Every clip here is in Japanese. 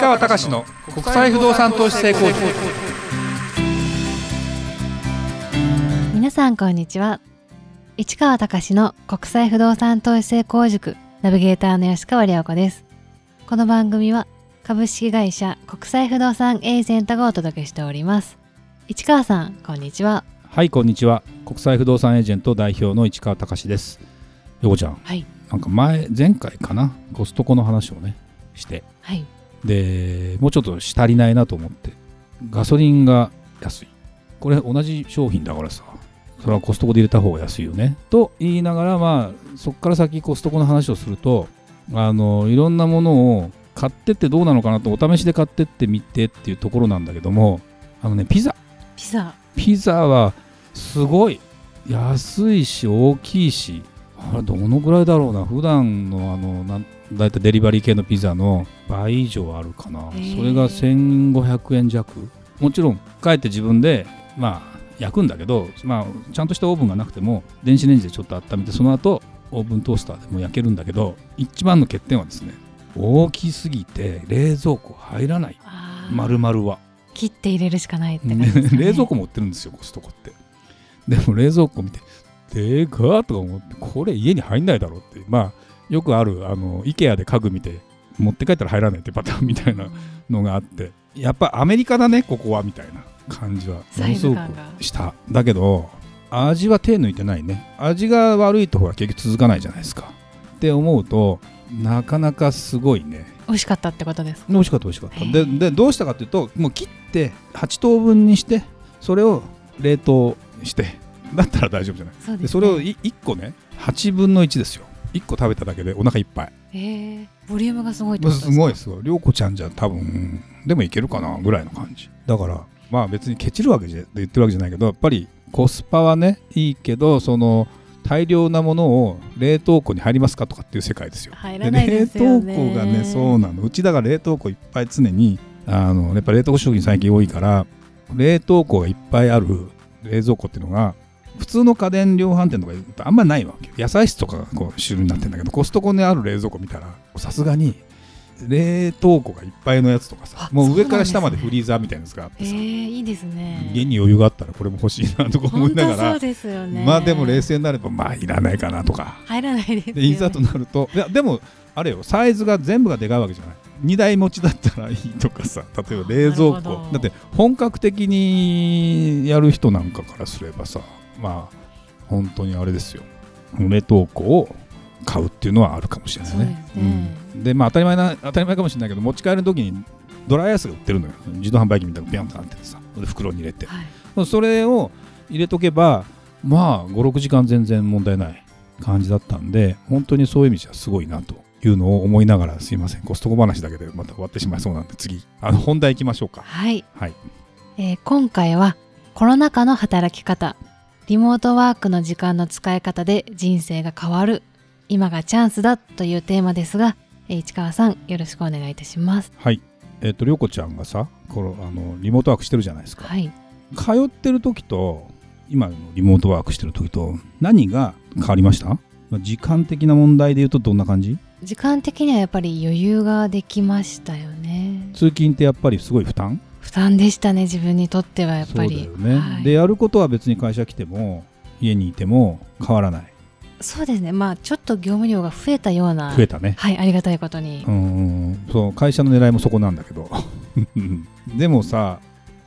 川隆の国際不動産投資成功塾。皆さんこんにちは。市川隆の国際不動産投資成功塾。ナビゲーターの吉川良子です。この番組は株式会社国際不動産エージェントがお届けしております。市川さんこんにちは。はいこんにちは。国際不動産エージェント代表の市川隆です。よこちゃんはい。なんか前前回かな？コストコの話をねして。はいでもうちょっと足りないなと思ってガソリンが安い。これ同じ商品だからさそれはコストコで入れた方が安いよね。と言いながらまあそこから先コストコの話をするとあのいろんなものを買ってってどうなのかなとお試しで買ってってみてっていうところなんだけどもあのねピザ。ピザ。ピザはすごい安いし大きいしあれどのぐらいだろうな。普段のあのなんだいたいデリバリー系のピザの倍以上あるかな。へー。それが1500円弱。もちろん帰って自分でまあ焼くんだけど、まあ、ちゃんとしたオーブンがなくても電子レンジでちょっと温めてその後オーブントースターでも焼けるんだけど一番の欠点はですね大きすぎて冷蔵庫入らない。丸々は。切って入れるしかないってね。冷蔵庫も売ってるんですよコストコって。でも冷蔵庫見てでかーとか思ってこれ家に入んないだろうって。まあよくあるあの IKEA で家具見て持って帰ったら入らないってパターンみたいなのがあってやっぱアメリカだねここはみたいな感じは。ものすごくした。だけど味は手抜いてないね。味が悪いとほら結局続かないじゃないですか。って思うとなかなかすごいね。美味しかったってことですか？美味しかった美味しかった。へでー。でどうしたかというともう切って8等分にしてそれを冷凍して。だったら大丈夫じゃない？そうです、ね、でそれをい1個ね8分の1ですよ1個食べただけでお腹いっぱい。えー、ボリュームがすごいってことですか？すごいすごい。涼子ちゃんじゃ多分でもいけるかなぐらいの感じ。だからまあ別にケチるわけで言ってるわけじゃないけどやっぱりコスパはねいいけどその大量なものを冷凍庫に入りますかとかっていう世界ですよ。入らないですよね。冷凍庫がねそうなの。うちだから冷凍庫いっぱい常にあのやっぱ冷凍食品最近多いから冷凍庫がいっぱいある冷蔵庫っていうのが普通の家電量販店とかあんまりないわけよ。野菜室とかがこう主流になってるんだけどコストコにある冷蔵庫見たらさすがに冷凍庫がいっぱいのやつとかさあもう上から下までフリーザーみたいなやつがあってさ、えー、いいですね。家に余裕があったらこれも欲しいなとか思いながらそうですよね。まあでも冷静になればまあいらないかなとか。入らないですよ、ね、でいざとなるといやでもあれよサイズが全部がでかいわけじゃない。2台持ちだったらいいとかさ例えば冷蔵庫。だって本格的にやる人なんかからすればさまあ本当にあれですよ。冷凍庫を買うっていうのはあるかもしれないね。ですね。うん。でまあ当たり前な当たり前かもしれないけど持ち帰る時にドライアイスが売ってるのよ。自動販売機みたいなのがビャンとなっててさ。で袋に入れて。はい、それを入れとけばまあ56時間全然問題ない感じだったんで本当にそういう意味じゃすごいなというのを思いながらすいません。コストコ話だけでまた終わってしまいそうなんで次あの本題行きましょうか。はい。はい。えー今回はコロナ禍の働き方リモートワークの時間の使い方で人生が変わる。今がチャンスだというテーマですが、えー市川さんよろしくお願いいたします。はい。えっ、と涼子ちゃんがさこのあのリモートワークしてるじゃないですか。はい。通ってる時と今のリモートワークしてる時と何が変わりました？まあ時間的な問題で言うとどんな感じ？時間的にはやっぱり余裕ができましたよね。通勤ってやっぱりすごい負担？負担でしたね自分にとってはやっぱり。ね、はい。でやることは別に会社来ても家にいても変わらない。そうですね。まあちょっと業務量が増えたような増えたね。はいありがたいことに、うんそう会社の狙いもそこなんだけど。でもさ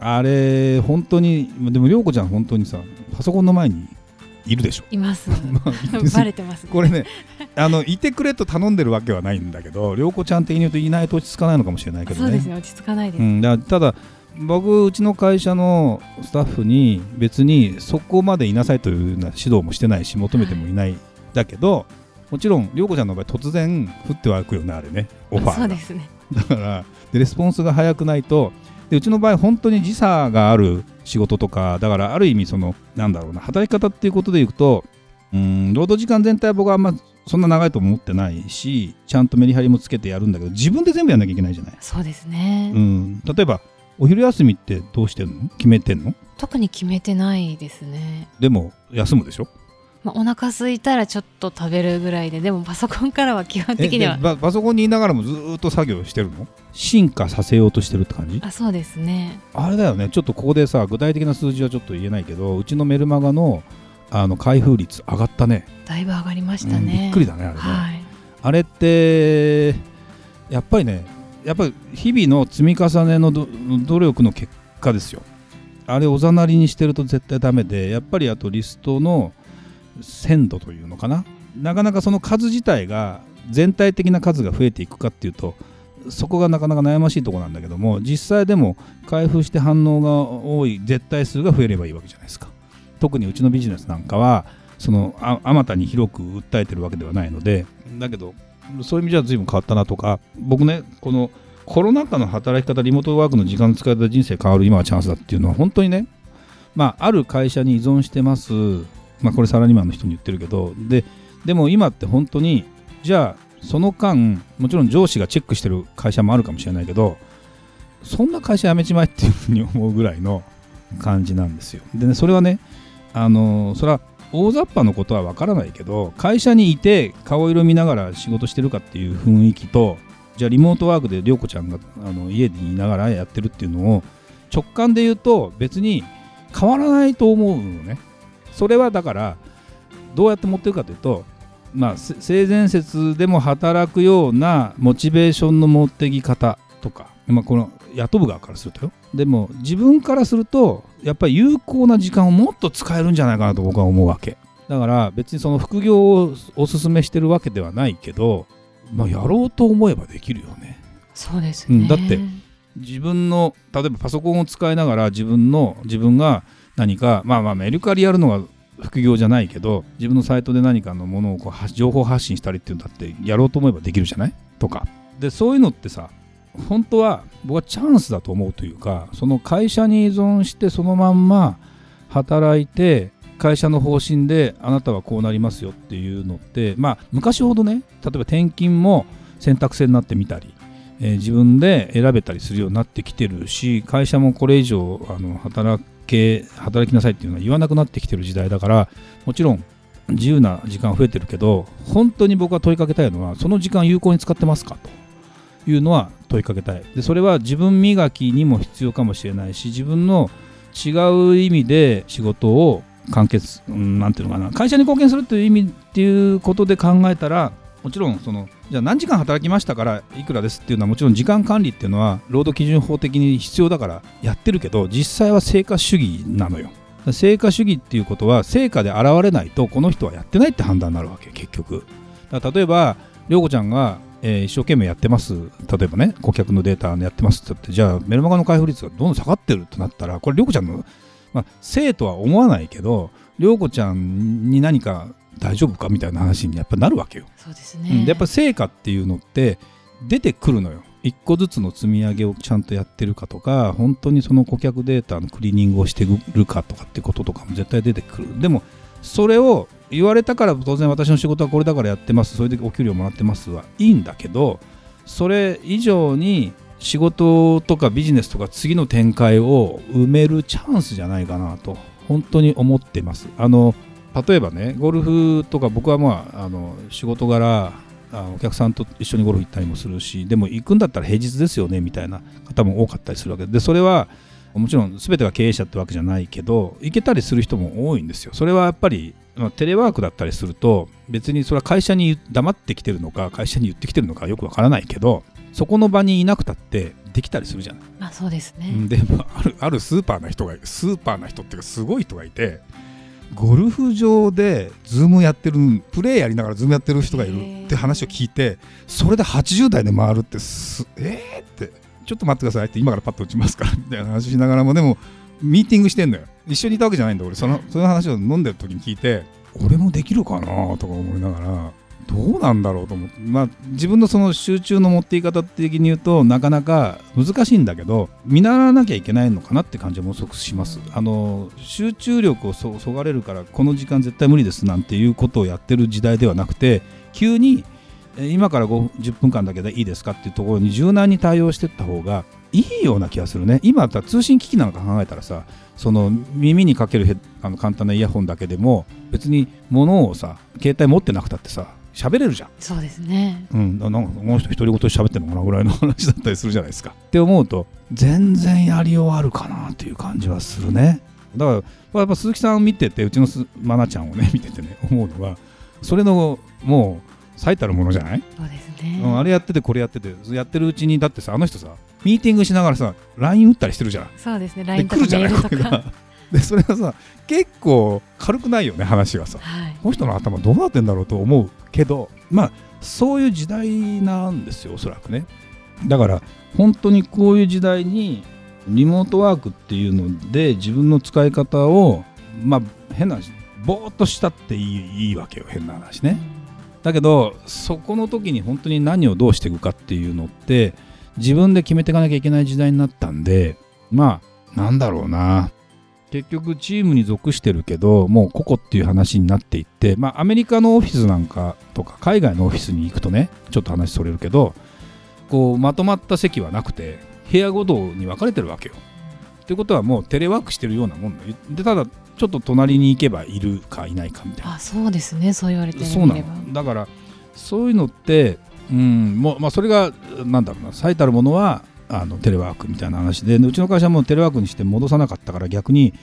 あれ本当にでも涼子ちゃん本当にさパソコンの前にいるでしょ、います。まあ バレてます、ね、これねあのいてくれと頼んでるわけはないんだけど涼子ちゃん的に言うといないと落ち着かないのかもしれないけどね。そうですね落ち着かないです、うん、だただ僕うちの会社のスタッフに別にそこまでいなさいというような指導もしてないし求めてもいない、だけどもちろん涼子ちゃんの場合突然降ってはくよねあれね オファーが。そうですねだからでレスポンスが早くないとでうちの場合本当に時差がある仕事とかだからある意味そのなんだろうな働き方っていうことでいくとうん労働時間全体は僕はあんまそんな長いと思ってないしちゃんとメリハリもつけてやるんだけど自分で全部やんなきゃいけないじゃない、そうですね、うん、例えばお昼休みってどうしてんの？決めてんの？特に決めてないですね。でも休むでしょ？まあ、お腹空いたらちょっと食べるぐらいででもパソコンからは基本的には。パパソコンにいながらもずーっと作業してるの？進化させようとしてるって感じ？あそうですね。あれだよね。ちょっとここでさ具体的な数字はちょっと言えないけどうちのメルマガのあの開封率上がったね。だいぶ上がりましたうんね、びっくりだねあれね、はい。あれってやっぱりねやっぱり日々の積み重ねの努力の結果ですよ。あれおざなりにしてると絶対ダメでやっぱりあとリストの鮮度というのかな。なかなかその数自体が全体的な数が増えていくかっていうとそこがなかなか悩ましいところなんだけども実際でも開封して反応が多い絶対数が増えればいいわけじゃないですか。特にうちのビジネスなんかはそのあまたに広く訴えてるわけではないのでだけどそういう意味じゃ随分変わったなとか。僕ねこのコロナ禍の働き方リモートワークの時間使い方で人生変わる今はチャンスだっていうのは本当にねまあある会社に依存してます。まあこれサラリーマンの人に言ってるけど。ででも今って本当にじゃあその間もちろん上司がチェックしてる会社もあるかもしれないけどそんな会社辞めちまえっていうふうに思うぐらいの感じなんですよ。でねそれはねあのそれは大雑把のことは分からないけど会社にいて顔色見ながら仕事してるかっていう雰囲気とじゃあリモートワークで涼子ちゃんがあの家にいながらやってるっていうのを直感で言うと別に変わらないと思うのね。それはだからどうやって持ってるかというとまあ性善説でも働くようなモチベーションの持ってき方とか、まあ、この雇う側からするとよ。でも自分からするとやっぱり有効な時間をもっと使えるんじゃないかなと僕は思うわけ。だから別にその副業をおすすめしてるわけではないけど、まあ、やろうと思えばできるよね。そうですね、うんだって自分の例えばパソコンを使いながら自分の自分が何かまあまあメルカリやるのが副業じゃないけど自分のサイトで何かのものをこう発情報発信したりっていうんだってやろうと思えばできるじゃない？とか。でそういうのってさ本当は僕はチャンスだと思うというかその会社に依存してそのまんま働いて会社の方針であなたはこうなりますよっていうのってまあ昔ほどね例えば転勤も選択制になってみたり、えー自分で選べたりするようになってきてるし会社もこれ以上あの働け働きなさいっていうのは言わなくなってきてる時代だからもちろん自由な時間増えてるけど本当に僕が問いかけたいのはその時間有効に使ってますかと。いうのは問いかけたい。でそれは自分磨きにも必要かもしれないし自分の違う意味で仕事を完結、うん、なていうのかな会社に貢献するという意味っていうことで考えたらもちろんそのじゃあ何時間働きましたからいくらですっていうのはもちろん時間管理っていうのは労働基準法的に必要だからやってるけど実際は成果主義なのよ。成果主義っていうことは成果で現れないとこの人はやってないって判断になるわけ結局。だから例えば涼子ちゃんが、えー一生懸命やってます。例えばね顧客のデータやってますって言ってじゃあメルマガの開封率がどんどん下がってるってなったらこれ涼子ちゃんの、まあ、生とは思わないけど涼子ちゃんに何か大丈夫か？みたいな話にやっぱなるわけよ。そうですうんやっぱ成果っていうのって出てくるのよ。一個ずつの積み上げをちゃんとやってるかとか本当にその顧客データのクリーニングをしてるかとかってこととかも絶対出てくる。でもそれを言われたから当然私の仕事はこれだからやってます。それでお給料もらってますはいいんだけどそれ以上に仕事とかビジネスとか次の展開を埋めるチャンスじゃないかなと本当に思ってます。あの例えばねゴルフとか僕はまああの仕事柄お客さんと一緒にゴルフ行ったりもするしでも行くんだったら平日ですよねみたいな方も多かったりするわけでそれはもちろん全てが経営者ってわけじゃないけど行けたりする人も多いんですよ。それはやっぱり、まあテレワークだったりすると別にそれは会社に黙ってきてるのか会社に言ってきてるのかよくわからないけどそこの場にいなくたってできたりするじゃない。まあそうですね、でもあるあるスーパーな人がスーパーな人っていうかすごい人がいてゴルフ場でズームやってるプレーやりながらズームやってる人がいるって話を聞いてそれで80代で回るってすえー、ってちょっと待ってくださいって今からパッと打ちますからみたいな話しながらもでもミーティングしてんのよ。一緒にいたわけじゃないんだ俺そのその話を飲んでる時に聞いて俺もできるかなとか思いながらどうなんだろうと思って、まあ、自分のその集中の持ってい方的に言うとなかなか難しいんだけど見習わなきゃいけないのかなって感じはものすごくします。あの集中力をそそがれるからこの時間絶対無理ですなんていうことをやってる時代ではなくて急にえ今から5 10分間だけでいいですかっていうところに柔軟に対応していった方がいいような気がするね。今だったら通信機器なんか考えたらさその耳にかけるあの簡単なイヤホンだけでも別に物をさ携帯持ってなくたってさ喋れるじゃん、そうですね。うん、ななんかこの人独り言喋ってるのかなぐらいの話だったりするじゃないですか。って思うと全然やりようあるかなっていう感じはするね。だからやっぱ鈴木さん見ててうちのす愛菜ちゃんをね見ててね思うのはそれのもう最たるものじゃない、そうですね、うん、あれやっててこれやっててやってるうちにだってさあの人さミーティングしながらさ LINE 打ったりしてるじゃん。そうですねで LINE とか来るじゃない？メールとこれが。かでそれがさ結構軽くないよね話がさ。はい。この人の頭どうなってんだろうと思うけどまあそういう時代なんですよおそらくね。だから本当にこういう時代にリモートワークっていうので自分の使い方をまあ変な話ぼーっとしたっていいいいわけよ変な話ねだけどそこの時に本当に何をどうしていくかっていうのって自分で決めていかなきゃいけない時代になったんでまあなんだろうな結局チームに属してるけどもう個々っていう話になっていってまあアメリカのオフィスなんかとか海外のオフィスに行くとねちょっと話それるけどこうまとまった席はなくて部屋ごとに分かれてるわけよ。ってことはもうテレワークしてるようなもんでただちょっと隣に行けばいるかいないかみたいな。あそうですね。そう言われてみれば。そうなの。だからそういうのって、うんもうまあ、それがなんだろうな。最たるものはあのテレワークみたいな話で。でうちの会社もテレワークにして戻さなかったから逆に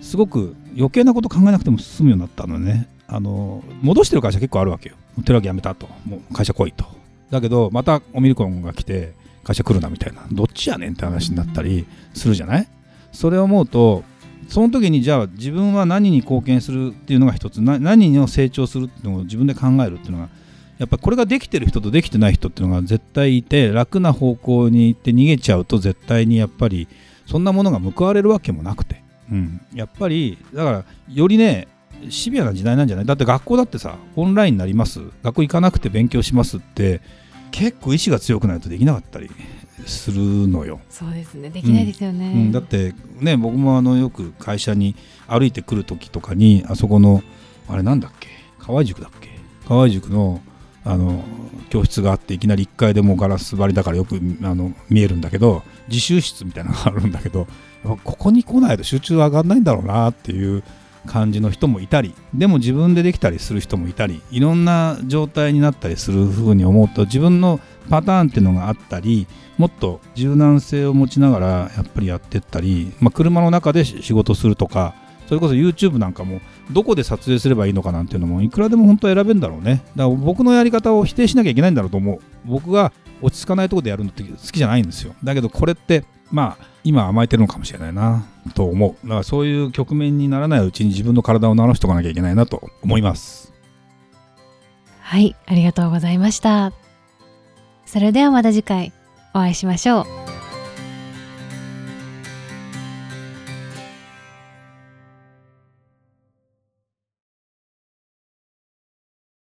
すごく余計なこと考えなくても済むようになったのね。あの戻してる会社結構あるわけよ。テレワークやめたともう会社来いと。だけどまたオミリコンが来て会社来るなみたいな。どっちやねんって話になったりするじゃない？それを思うとその時にじゃあ自分は何に貢献するっていうのが一つ何を成長するっていうのを自分で考えるっていうのがやっぱこれができてる人とできてない人っていうのが絶対いて楽な方向に行って逃げちゃうと絶対にやっぱりそんなものが報われるわけもなくて、うん、やっぱりだからよりねシビアな時代なんじゃない？だって学校だってさオンラインになります。学校行かなくて勉強しますって結構意志が強くないとできなかったりするのよ。そうですね。できないですよね、うん、だってね僕もあのよく会社に歩いてくる時とかにあそこのあれなんだっけ？河合塾だっけ？河合塾のあの教室があっていきなり1階でもうガラス張りだからよくあの見えるんだけど自習室みたいなのがあるんだけどここに来ないと集中上がんないんだろうなっていう感じの人もいたりでも自分でできたりする人もいたりいろんな状態になったりするふうに思うと自分のパターンっていうのがあったりもっと柔軟性を持ちながらやっぱりやってったり、まあ、車の中で仕事するとかそれこそ YouTube なんかもどこで撮影すればいいのかなんていうのもいくらでも本当は選べるんだろうね。だから僕のやり方を否定しなきゃいけないんだろうと思う。僕が落ち着かないとこでやるのって好きじゃないんですよ。だけどこれってまあ今甘えてるのかもしれないなと思う。だからそういう局面にならないうちに自分の体を治しておかなきゃいけないなと思います。はいありがとうございました。それではまた次回お会いしましょう。